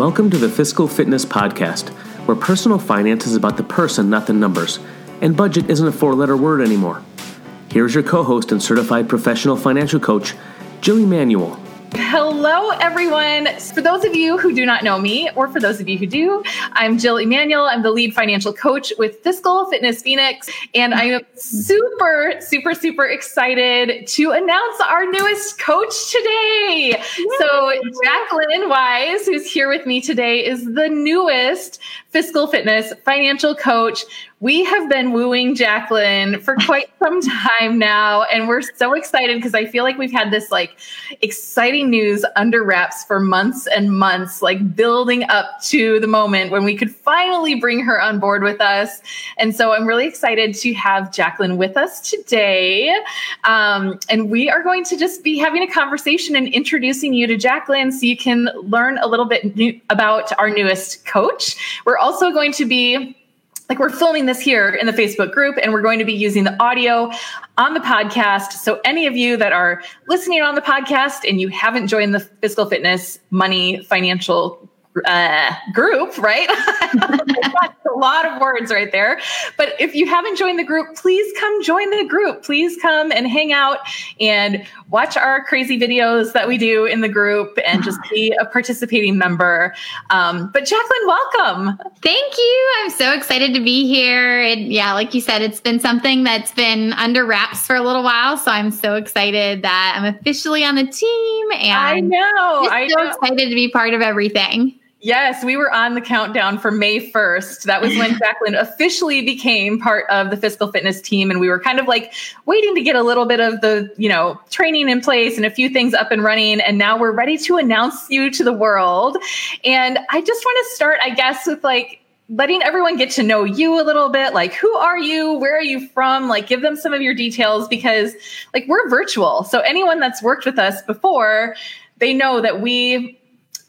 Welcome to the Fiscal Fitness Podcast, where personal finance is about the person, not the numbers, and budget isn't a four letter word anymore. Here's your co host and certified professional financial coach, Jill Emanuel. Hello, everyone. For those of you who do not know me, or for those of you who do, I'm Jill Emanuel. I'm the lead financial coach with Fiscal Fitness Phoenix, and I am super, super, super excited to announce our newest coach today. Yay. So, Jacqueline Wise, who's here with me today, is the newest Fiscal Fitness financial coach we have been wooing Jacqueline for quite some time now, and we're so excited because I feel like we've had this like exciting news under wraps for months and months, like building up to the moment when we could finally bring her on board with us. And so I'm really excited to have Jacqueline with us today. Um, and we are going to just be having a conversation and introducing you to Jacqueline so you can learn a little bit new- about our newest coach. We're also going to be like we're filming this here in the Facebook group and we're going to be using the audio on the podcast. So any of you that are listening on the podcast and you haven't joined the fiscal fitness money financial uh, group, right? a lot of words right there. But if you haven't joined the group, please come join the group. Please come and hang out and watch our crazy videos that we do in the group and just be a participating member. Um, but Jacqueline, welcome. Thank you. I'm so excited to be here. And yeah, like you said, it's been something that's been under wraps for a little while. So I'm so excited that I'm officially on the team. And I know. I'm so know. excited to be part of everything. Yes, we were on the countdown for May 1st. That was when Jacqueline officially became part of the fiscal fitness team. And we were kind of like waiting to get a little bit of the, you know, training in place and a few things up and running. And now we're ready to announce you to the world. And I just want to start, I guess, with like letting everyone get to know you a little bit. Like, who are you? Where are you from? Like, give them some of your details because, like, we're virtual. So anyone that's worked with us before, they know that we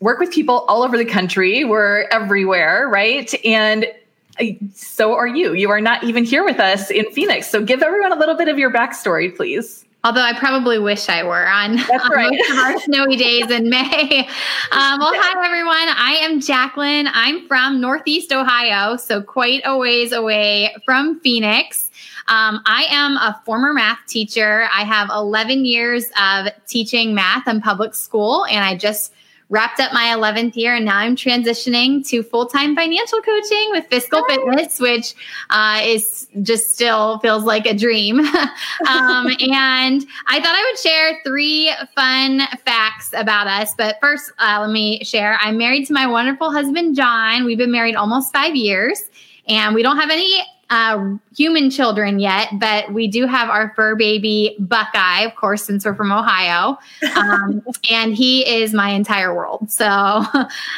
work with people all over the country. We're everywhere, right? And so are you. You are not even here with us in Phoenix. So give everyone a little bit of your backstory, please. Although I probably wish I were on, on right. most of our snowy days in May. Um, well, hi everyone. I am Jacqueline. I'm from Northeast Ohio, so quite a ways away from Phoenix. Um, I am a former math teacher. I have 11 years of teaching math in public school, and I just wrapped up my 11th year and now I'm transitioning to full time financial coaching with Fiscal Fitness, which uh, is just still feels like a dream. um, and I thought I would share three fun facts about us. But first, uh, let me share I'm married to my wonderful husband, John. We've been married almost five years. And we don't have any uh, human children yet, but we do have our fur baby Buckeye, of course, since we're from Ohio, um, and he is my entire world. So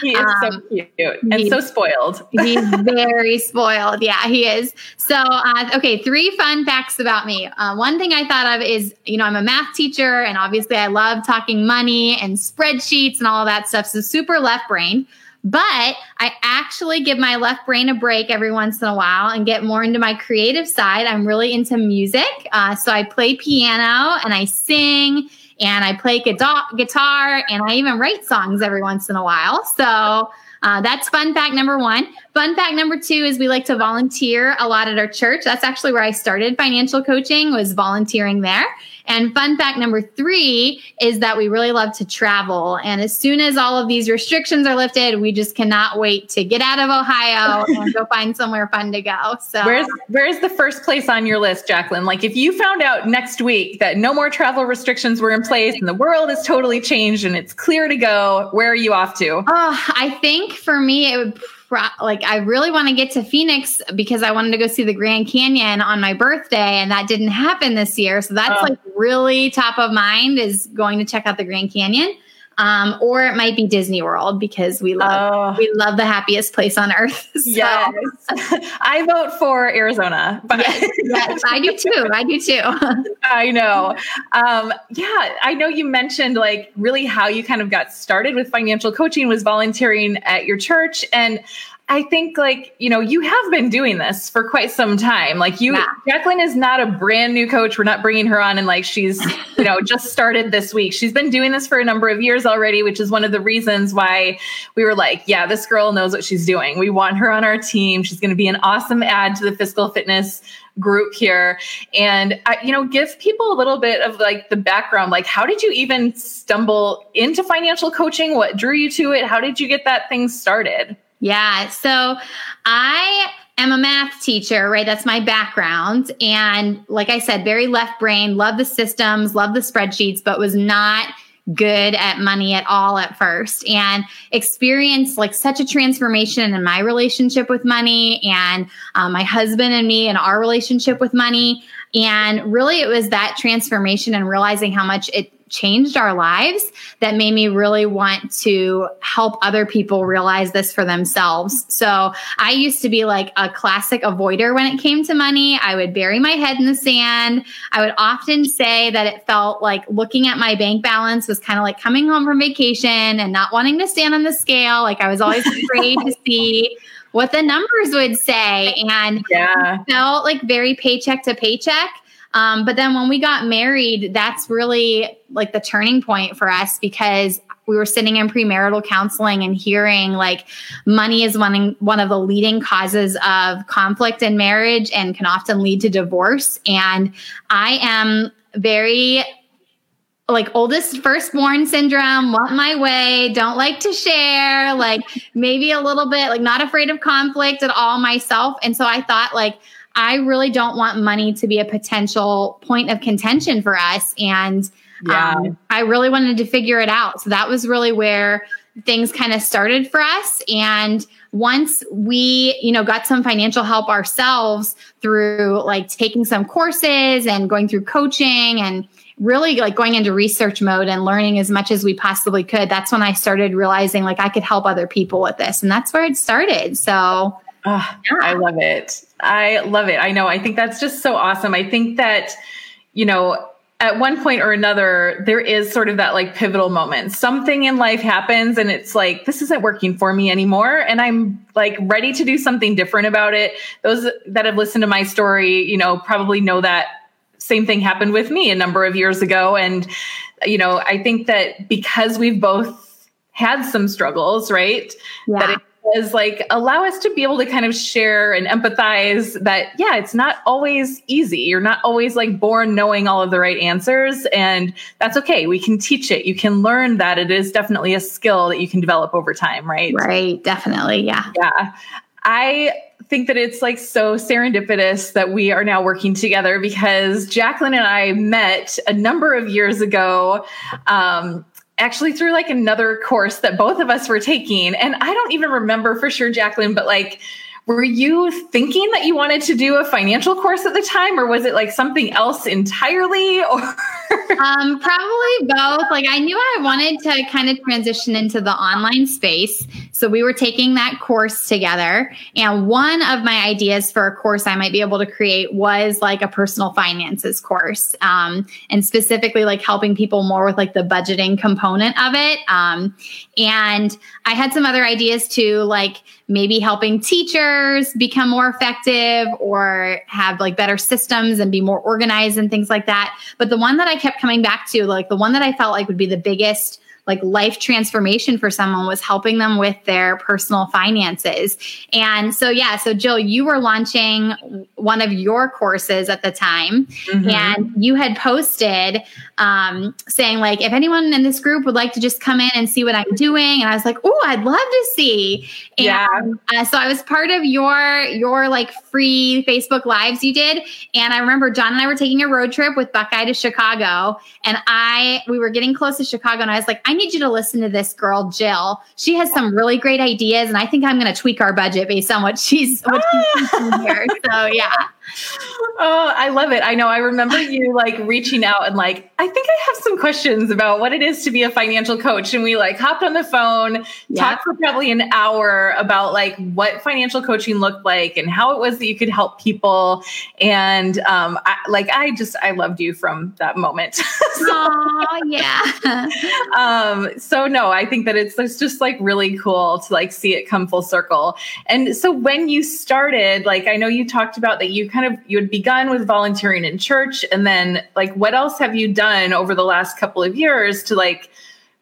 he is um, so cute and so spoiled. he's very spoiled. Yeah, he is. So uh, okay, three fun facts about me. Uh, one thing I thought of is, you know, I'm a math teacher, and obviously I love talking money and spreadsheets and all that stuff. So super left brain. But I actually give my left brain a break every once in a while and get more into my creative side. I'm really into music. Uh, so I play piano and I sing and I play guitar, and I even write songs every once in a while. So uh, that's fun fact number one. Fun fact number two is we like to volunteer a lot at our church. That's actually where I started financial coaching was volunteering there. And fun fact number three is that we really love to travel. And as soon as all of these restrictions are lifted, we just cannot wait to get out of Ohio and go find somewhere fun to go. So where's where's the first place on your list, Jacqueline? Like if you found out next week that no more travel restrictions were in place and the world has totally changed and it's clear to go, where are you off to? Oh, I think for me it would like I really want to get to Phoenix because I wanted to go see the Grand Canyon on my birthday and that didn't happen this year. So that's oh. like really top of mind is going to check out the Grand Canyon. Um, or it might be Disney World because we love oh. we love the happiest place on earth. So. Yes, I vote for Arizona. But yes, yes, I do too. I do too. I know. Um, yeah, I know you mentioned like really how you kind of got started with financial coaching was volunteering at your church, and I think like, you know, you have been doing this for quite some time. Like you, yeah. Jacqueline is not a brand new coach. We're not bringing her on and like she's, you know, just started this week. She's been doing this for a number of years already, which is one of the reasons why we were like, yeah, this girl knows what she's doing. We want her on our team. She's going to be an awesome add to the fiscal fitness group here and I, you know give people a little bit of like the background like how did you even stumble into financial coaching what drew you to it how did you get that thing started yeah. So I am a math teacher, right? That's my background. And like I said, very left brain, love the systems, love the spreadsheets, but was not good at money at all at first and experienced like such a transformation in my relationship with money and um, my husband and me and our relationship with money and really it was that transformation and realizing how much it changed our lives that made me really want to help other people realize this for themselves. So I used to be like a classic avoider when it came to money. I would bury my head in the sand. I would often say that it felt like looking at my bank balance was kind of like coming home from vacation and not wanting to stand on the scale. Like I was always afraid to see what the numbers would say and yeah. felt like very paycheck to paycheck. Um, but then when we got married, that's really like the turning point for us because we were sitting in premarital counseling and hearing like money is one one of the leading causes of conflict in marriage and can often lead to divorce. And I am very like oldest firstborn syndrome, want my way, don't like to share, like maybe a little bit like not afraid of conflict at all myself. And so I thought like I really don't want money to be a potential point of contention for us. And yeah. um, I really wanted to figure it out. So that was really where things kind of started for us. And once we, you know, got some financial help ourselves through like taking some courses and going through coaching and really like going into research mode and learning as much as we possibly could, that's when I started realizing like I could help other people with this. And that's where it started. So Oh, yeah. I love it. I love it. I know. I think that's just so awesome. I think that, you know, at one point or another, there is sort of that like pivotal moment. Something in life happens and it's like, this isn't working for me anymore. And I'm like ready to do something different about it. Those that have listened to my story, you know, probably know that same thing happened with me a number of years ago. And, you know, I think that because we've both had some struggles, right? Yeah. That it is like allow us to be able to kind of share and empathize that yeah it's not always easy. You're not always like born knowing all of the right answers and that's okay. We can teach it. You can learn that. It is definitely a skill that you can develop over time right? Right. Definitely. Yeah. Yeah. I think that it's like so serendipitous that we are now working together because Jacqueline and I met a number of years ago um, actually through like another course that both of us were taking. And I don't even remember for sure, Jacqueline, but like, were you thinking that you wanted to do a financial course at the time or was it like something else entirely or? Um, probably both. Like i knew i wanted to kind of transition into the online space so we were taking that course together and one of my ideas for a course i might be able to create was like a personal finances course um, and specifically like helping people more with like the budgeting component of it um, and i had some other ideas too like maybe helping teachers become more effective or have like better systems and be more organized and things like that. But the one that I kept coming back to, like the one that I felt like would be the biggest like life transformation for someone was helping them with their personal finances. And so, yeah, so Jill, you were launching one of your courses at the time, mm-hmm. and you had posted um, saying, like, if anyone in this group would like to just come in and see what I'm doing. And I was like, oh, I'd love to see. And yeah. uh, so I was part of your, your like free Facebook lives you did. And I remember John and I were taking a road trip with Buckeye to Chicago. And I, we were getting close to Chicago, and I was like, I I need you to listen to this girl, Jill. She has some really great ideas, and I think I'm going to tweak our budget based on what she's what she's ah. here. So yeah. Oh, I love it. I know. I remember you like reaching out and like, I think I have some questions about what it is to be a financial coach. And we like hopped on the phone, yeah. talked for probably an hour about like what financial coaching looked like and how it was that you could help people. And um, I, like, I just, I loved you from that moment. so, oh, yeah. um, so no, I think that it's, it's just like really cool to like see it come full circle. And so when you started, like, I know you talked about that you kind of, you had begun with volunteering in church and then like what else have you done over the last couple of years to like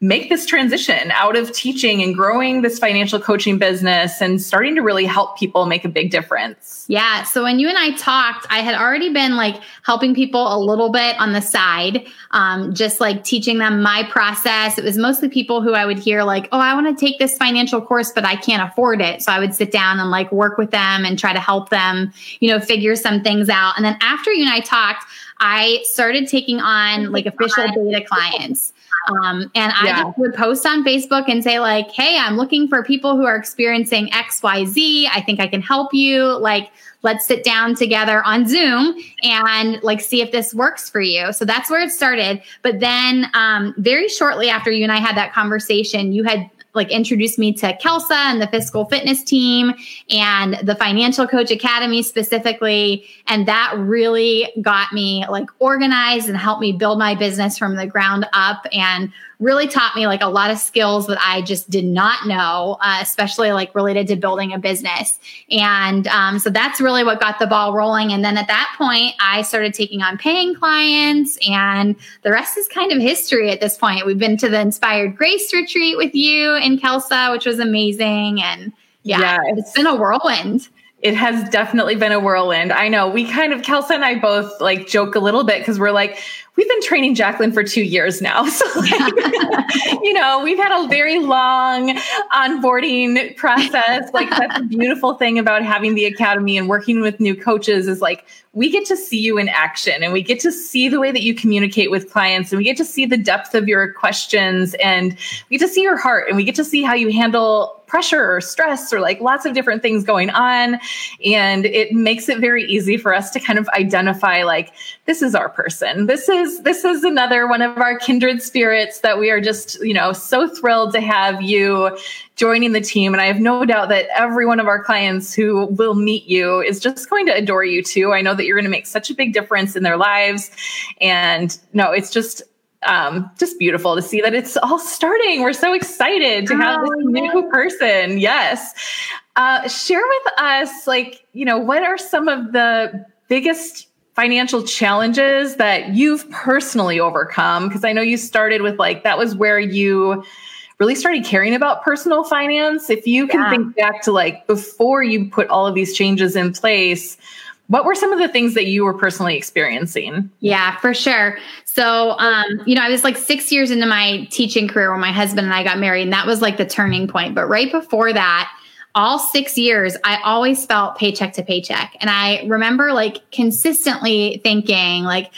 make this transition out of teaching and growing this financial coaching business and starting to really help people make a big difference? Yeah. So when you and I talked, I had already been like helping people a little bit on the side, um, just like teaching them my process. It was mostly people who I would hear like, oh, I want to take this financial course, but I can't afford it. So I would sit down and like work with them and try to help them, you know, figure some things out. And then after you and I talked, I started taking on like official beta clients. Um, and I yeah. would post on Facebook and say, like, hey, I'm looking for people who are experiencing XYZ. I think I can help you. Like, let's sit down together on Zoom and like see if this works for you. So that's where it started. But then um, very shortly after you and I had that conversation, you had like introduced me to Kelsa and the fiscal fitness team and the financial coach academy specifically. And that really got me like organized and helped me build my business from the ground up and really taught me like a lot of skills that I just did not know, uh, especially like related to building a business. And um, so that's really what got the ball rolling. And then at that point, I started taking on paying clients, and the rest is kind of history at this point. We've been to the Inspired Grace retreat with you in Kelsa, which was amazing. And yeah, yeah it's, it's been a whirlwind it has definitely been a whirlwind. I know we kind of, Kelsa and I both like joke a little bit because we're like, we've been training Jacqueline for two years now. So, like, you know, we've had a very long onboarding process. Like, that's a beautiful thing about having the academy and working with new coaches is like, we get to see you in action and we get to see the way that you communicate with clients and we get to see the depth of your questions and we get to see your heart and we get to see how you handle pressure or stress or like lots of different things going on. And it makes it very easy for us to kind of identify like, this is our person. This is, this is another one of our kindred spirits that we are just, you know, so thrilled to have you joining the team. And I have no doubt that every one of our clients who will meet you is just going to adore you too. I know that you're going to make such a big difference in their lives. And no, it's just um, just beautiful to see that it's all starting. We're so excited to have oh, this new person. Yes. Uh, share with us, like, you know, what are some of the biggest financial challenges that you've personally overcome? Because I know you started with like, that was where you really started caring about personal finance. If you can yeah. think back to like before you put all of these changes in place, what were some of the things that you were personally experiencing? Yeah, for sure. So, um, you know, I was like six years into my teaching career when my husband and I got married, and that was like the turning point. But right before that, all six years, I always felt paycheck to paycheck. And I remember like consistently thinking, like,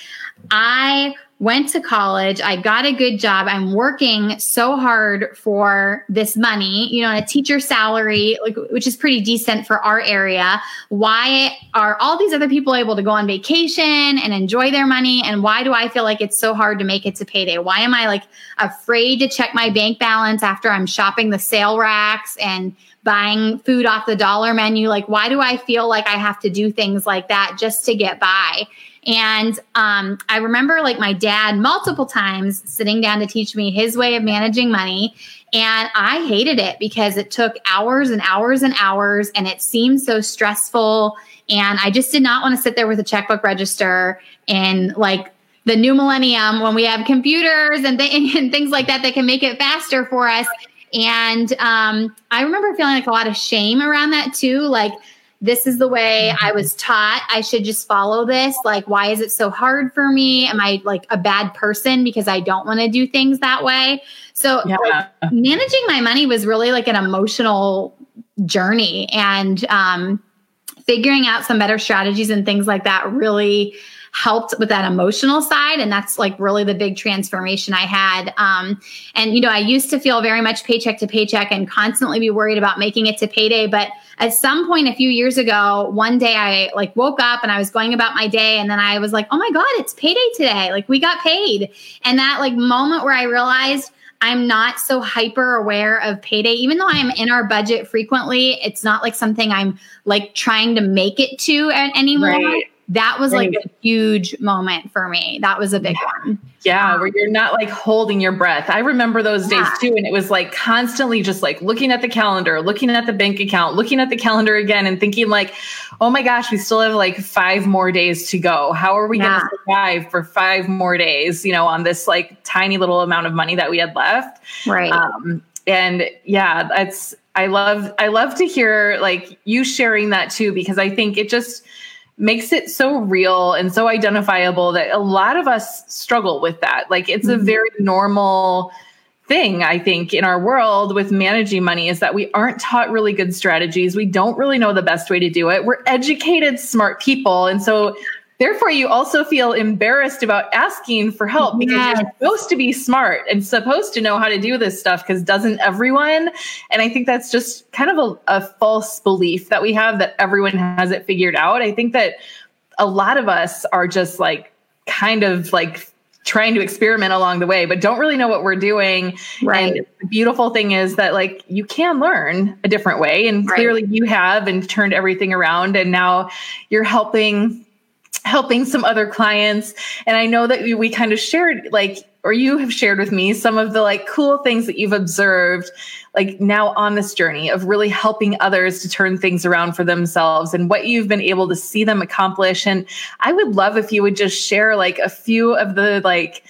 I went to college, I got a good job, I'm working so hard for this money, you know, a teacher salary, like which is pretty decent for our area. Why are all these other people able to go on vacation and enjoy their money? And why do I feel like it's so hard to make it to payday? Why am I like afraid to check my bank balance after I'm shopping the sale racks and buying food off the dollar menu? Like, why do I feel like I have to do things like that just to get by? And um, I remember like my dad multiple times sitting down to teach me his way of managing money. And I hated it because it took hours and hours and hours and it seemed so stressful. And I just did not want to sit there with a checkbook register and like the new millennium when we have computers and, th- and things like that that can make it faster for us. And um, I remember feeling like a lot of shame around that too. Like, this is the way I mm-hmm. was taught. I should just follow this. Like, why is it so hard for me? Am I like a bad person because I don't want to do things that way? So, yeah. like, managing my money was really like an emotional journey. And, um, figuring out some better strategies and things like that really helped with that emotional side. And that's like really the big transformation i had. Um, and you know i used to feel very much paycheck to paycheck and constantly be worried about making it to payday. But at some point a few years ago one day i like woke up and i was going about my day. And then i was like oh my god it's payday today. Like we got paid. And that like moment where i realized I'm not so hyper aware of payday, even though I'm in our budget frequently. It's not like something I'm like trying to make it to anymore. Right that was like a huge moment for me. That was a big yeah. one. Yeah, where you're not like holding your breath. I remember those yeah. days too. And it was like constantly just like looking at the calendar, looking at the bank account, looking at the calendar again and thinking like, oh my gosh, we still have like five more days to go. How are we yeah. going to survive for five more days, you know, on this like tiny little amount of money that we had left? Right. Um, and yeah, that's, I love, I love to hear like you sharing that too, because I think it just, makes it so real and so identifiable that a lot of us struggle with that. Like it's mm-hmm. a very normal thing, I think, in our world with managing money is that we aren't taught really good strategies. We don't really know the best way to do it. We're educated, smart people. And so Therefore, you also feel embarrassed about asking for help because yes. you're supposed to be smart and supposed to know how to do this stuff because doesn't everyone? And I think that's just kind of a, a false belief that we have that everyone has it figured out. I think that a lot of us are just like kind of like trying to experiment along the way, but don't really know what we're doing. Right. And the beautiful thing is that like you can learn a different way. And right. clearly you have and turned everything around. And now you're helping helping some other clients. And I know that we, we kind of shared like, or you have shared with me some of the like cool things that you've observed like now on this journey of really helping others to turn things around for themselves and what you've been able to see them accomplish and i would love if you would just share like a few of the like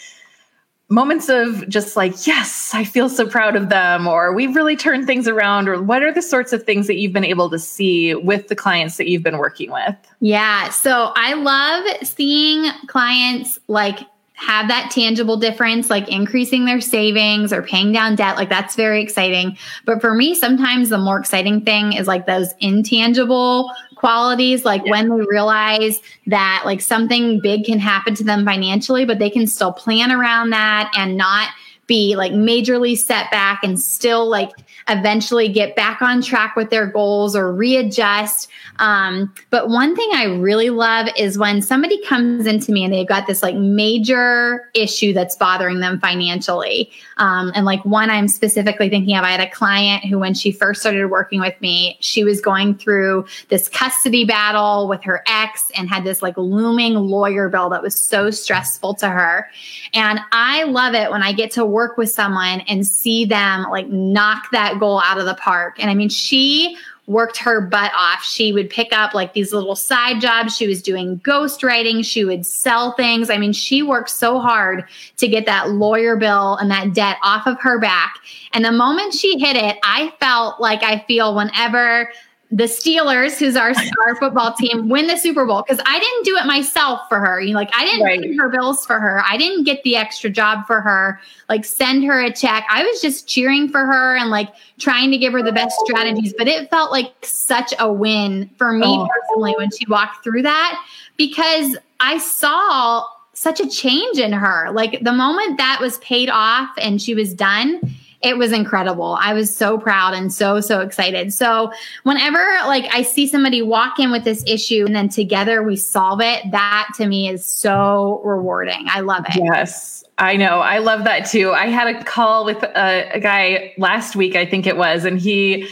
moments of just like, yes, I feel so proud of them, or we've really turned things around, or what are the sorts of things that you've been able to see with the clients that you've been working with? Yeah. So I love seeing clients like have that tangible difference, like increasing their savings or paying down debt. Like that's very exciting. But for me, sometimes the more exciting thing is like those intangible qualities, like yeah. when they realize that like something big can happen to them financially, but they can still plan around that and not be like majorly set back and still like eventually get back on track with their goals or readjust. Um, but one thing I really love is when somebody comes into me and they've got this like major issue that's bothering them financially. Um, and like one I'm specifically thinking of, I had a client who, when she first started working with me, she was going through this custody battle with her ex and had this like looming lawyer bill that was so stressful to her. And I love it when I get to work with someone and see them like knock that goal out of the park. And I mean, she worked her butt off. She would pick up like these little side jobs. She was doing ghostwriting. She would sell things. I mean, she worked so hard to get that lawyer bill and that debt off of her back. And the moment she hit it, I felt like I feel whenever the Steelers, who's our our football team, win the Super Bowl because I didn't do it myself for her. You know, like I didn't right. pay her bills for her. I didn't get the extra job for her. Like send her a check. I was just cheering for her and like trying to give her the best strategies. But it felt like such a win for me oh. personally when she walked through that because I saw such a change in her. Like the moment that was paid off and she was done it was incredible. I was so proud and so, so excited. So whenever like I see somebody walk in with this issue and then together we solve it, that to me is so rewarding. I love it. Yes. I know. I love that too. I had a call with a, a guy last week, I think it was, and he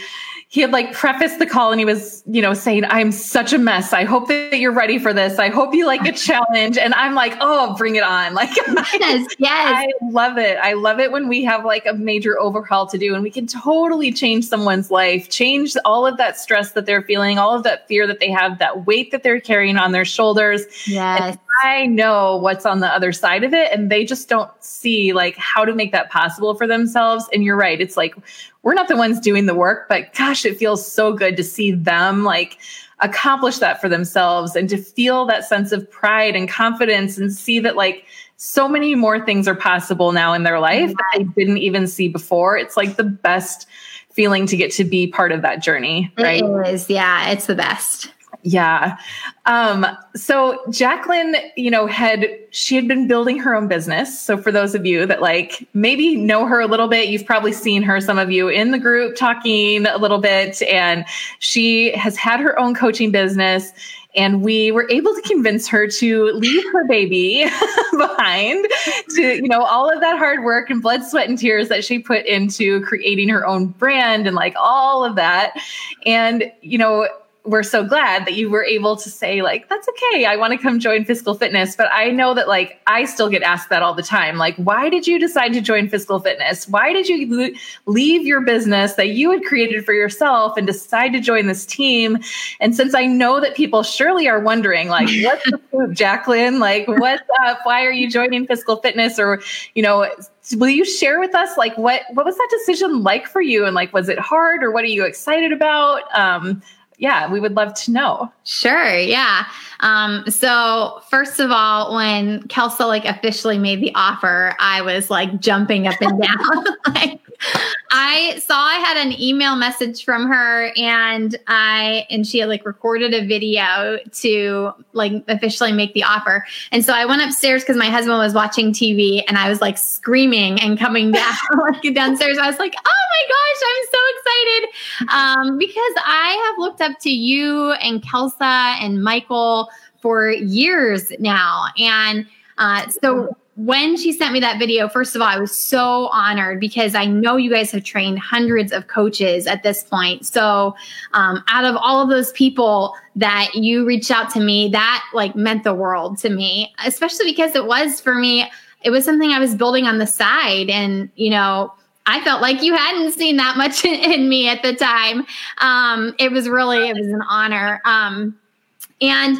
he had like prefaced the call and he was, you know, saying, I'm such a mess. I hope that you're ready for this. I hope you like a challenge. And I'm like, oh, bring it on. Like, yes, yes. I love it. I love it when we have like a major overhaul to do and we can totally change someone's life, change all of that stress that they're feeling, all of that fear that they have, that weight that they're carrying on their shoulders. Yes. I know what's on the other side of it and they just don't see like how to make that possible for themselves. And you're right. It's like we're not the ones doing the work, but gosh, it feels so good to see them like accomplish that for themselves and to feel that sense of pride and confidence and see that like so many more things are possible now in their life that they didn't even see before. It's like the best feeling to get to be part of that journey, right? It is. Yeah, it's the best. Yeah. Um, so Jacqueline, you know, had she had been building her own business. So for those of you that like maybe know her a little bit, you've probably seen her, some of you in the group talking a little bit, and she has had her own coaching business. And we were able to convince her to leave her baby behind to, you know, all of that hard work and blood, sweat, and tears that she put into creating her own brand and like all of that. And, you know, we're so glad that you were able to say like that's okay i want to come join fiscal fitness but i know that like i still get asked that all the time like why did you decide to join fiscal fitness? Why did you leave your business that you had created for yourself and decide to join this team? And since i know that people surely are wondering like what's the scoop jacqueline? Like what's up? Why are you joining fiscal fitness? Or you know will you share with us like what what was that decision like for you? And like was it hard or what are you excited about? Um yeah, we would love to know. Sure. Yeah. Um, so first of all, when Kelsa like officially made the offer, I was like jumping up and down. like I saw I had an email message from her and I and she had like recorded a video to like officially make the offer. And so I went upstairs because my husband was watching TV and I was like screaming and coming down like downstairs. I was like, oh my gosh, I'm so excited. Um, because I have looked up to you and Kelsa and Michael for years now. And uh, so when she sent me that video, first of all, I was so honored because I know you guys have trained hundreds of coaches at this point. So, um, out of all of those people that you reached out to me, that like meant the world to me, especially because it was for me, it was something I was building on the side. And, you know, I felt like you hadn't seen that much in, in me at the time. Um, it was really, it was an honor. Um, and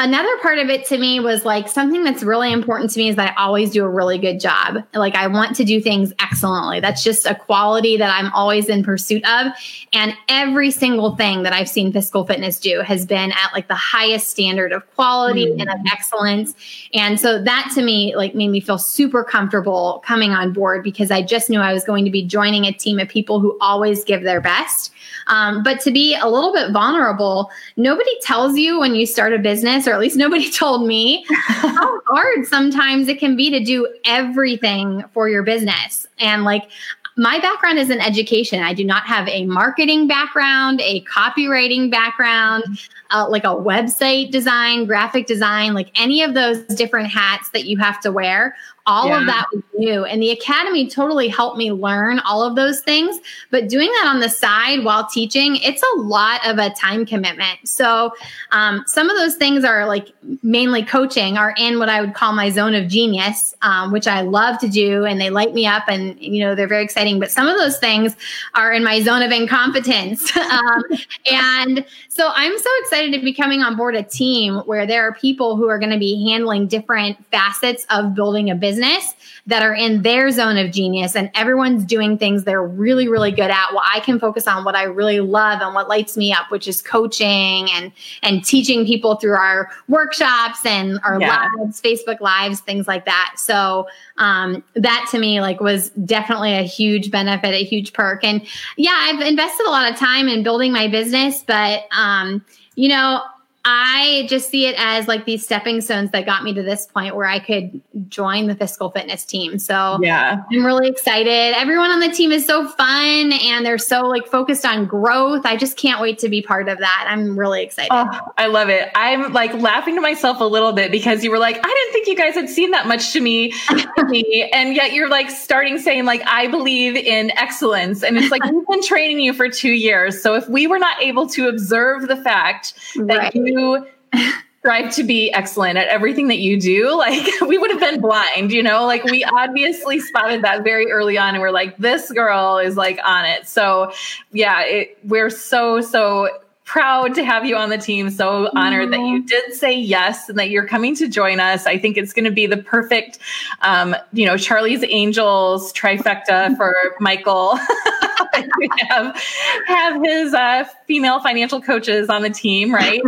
another part of it to me was like something that's really important to me is that I always do a really good job. Like I want to do things excellently. That's just a quality that I'm always in pursuit of. And every single thing that I've seen Fiscal Fitness do has been at like the highest standard of quality mm. and of excellence. And so that to me like made me feel super comfortable coming on board because I just knew I was going to be joining a team of people who always give their best. Um, but to be a little bit vulnerable, nobody tells you when you start a business or at least nobody told me how hard sometimes it can be to do everything for your business. And like, my background is in education. I do not have a marketing background, a copywriting background, uh, like a website design, graphic design, like any of those different hats that you have to wear all yeah. of that was new. And the academy totally helped me learn all of those things. But doing that on the side while teaching, it's a lot of a time commitment. So um, some of those things are like mainly coaching are in what I would call my zone of genius, um, which I love to do and they light me up and, you know, they're very exciting. But some of those things are in my zone of incompetence. um, and so I'm so excited to be coming on board a team where there are people who are going to be handling different facets of building a business that are in their zone of genius and everyone's doing things they're really really good at well i can focus on what i really love and what lights me up which is coaching and and teaching people through our workshops and our yeah. lives facebook lives things like that so um, that to me like was definitely a huge benefit a huge perk. And yeah i've invested a lot of time in building my business but um, you know I just see it as like these stepping stones that got me to this point where I could join the fiscal fitness team. So yeah, I'm really excited. Everyone on the team is so fun and they're so like focused on growth. I just can't wait to be part of that. I'm really excited. Oh, I love it. I'm like laughing to myself a little bit because you were like, I didn't think you guys had seen that much to me, and yet you're like starting saying like, I believe in excellence, and it's like we've been training you for two years. So if we were not able to observe the fact that right. you you strive to be excellent at everything that you do, like we would have been blind, you know, like we obviously spotted that very early on and we're like, this girl is like on it. So yeah, it, we're so, so proud to have you on the team. So honored that you did say yes and that you're coming to join us. I think it's going to be the perfect, um, you know, Charlie's Angels trifecta for Michael. have have his uh, female financial coaches on the team, right?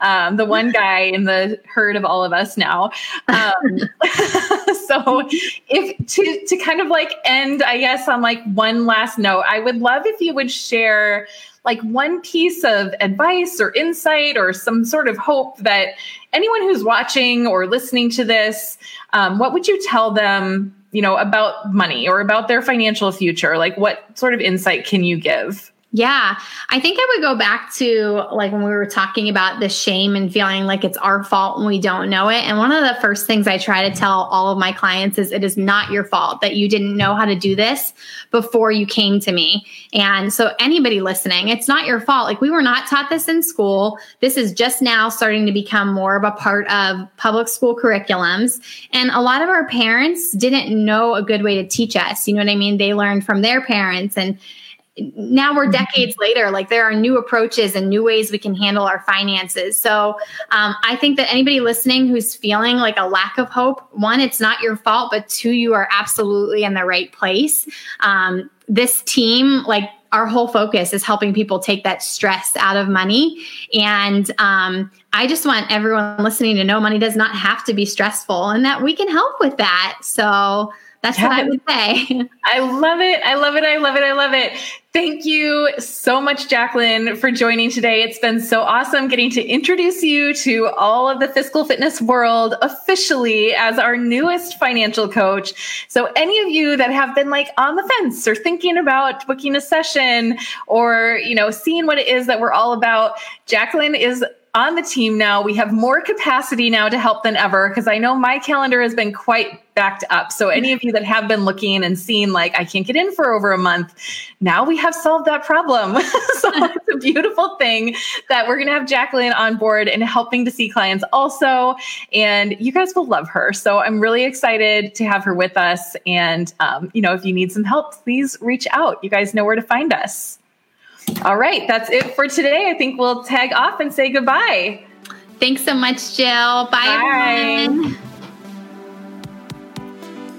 Um, the one guy in the herd of all of us now. Um, so, if to to kind of like end, I guess on like one last note, I would love if you would share like one piece of advice or insight or some sort of hope that anyone who's watching or listening to this, um, what would you tell them, you know, about money or about their financial future? Like, what sort of insight can you give? Yeah, I think I would go back to like when we were talking about the shame and feeling like it's our fault when we don't know it. And one of the first things I try to tell all of my clients is it is not your fault that you didn't know how to do this before you came to me. And so, anybody listening, it's not your fault. Like, we were not taught this in school. This is just now starting to become more of a part of public school curriculums. And a lot of our parents didn't know a good way to teach us. You know what I mean? They learned from their parents and now we're decades later like there are new approaches and new ways we can handle our finances. So um, i think that anybody listening who's feeling like a lack of hope one it's not your fault but two you are absolutely in the right place. Um, this team like our whole focus is helping people take that stress out of money. And um, i just want everyone listening to know money does not have to be stressful and that we can help with that. So that's what I would say. I love it. I love it. I love it. I love it. Thank you so much, Jacqueline, for joining today. It's been so awesome getting to introduce you to all of the fiscal fitness world officially as our newest financial coach. So, any of you that have been like on the fence or thinking about booking a session or, you know, seeing what it is that we're all about, Jacqueline is on the team now. We have more capacity now to help than ever because I know my calendar has been quite backed up. So, any of you that have been looking and seeing like, I can't get in for over a month, now we have solved that problem. so, it's a beautiful thing that we're going to have Jacqueline on board and helping to see clients also. And you guys will love her. So, I'm really excited to have her with us. And, um, you know, if you need some help, please reach out. You guys know where to find us. All right, that's it for today. I think we'll tag off and say goodbye. Thanks so much, Jill. Bye, Bye. everyone.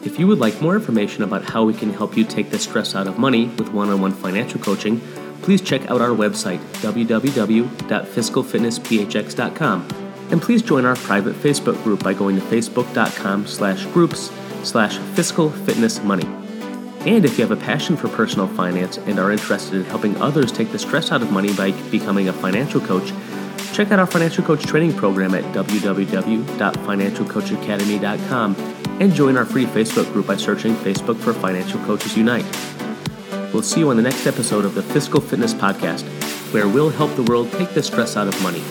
If you would like more information about how we can help you take the stress out of money with one on one financial coaching, please check out our website, www.fiscalfitnessphx.com. And please join our private Facebook group by going to facebook.com slash groups slash fiscal fitness money. And if you have a passion for personal finance and are interested in helping others take the stress out of money by becoming a financial coach, check out our financial coach training program at www.financialcoachacademy.com and join our free Facebook group by searching Facebook for Financial Coaches Unite. We'll see you on the next episode of the Fiscal Fitness Podcast, where we'll help the world take the stress out of money.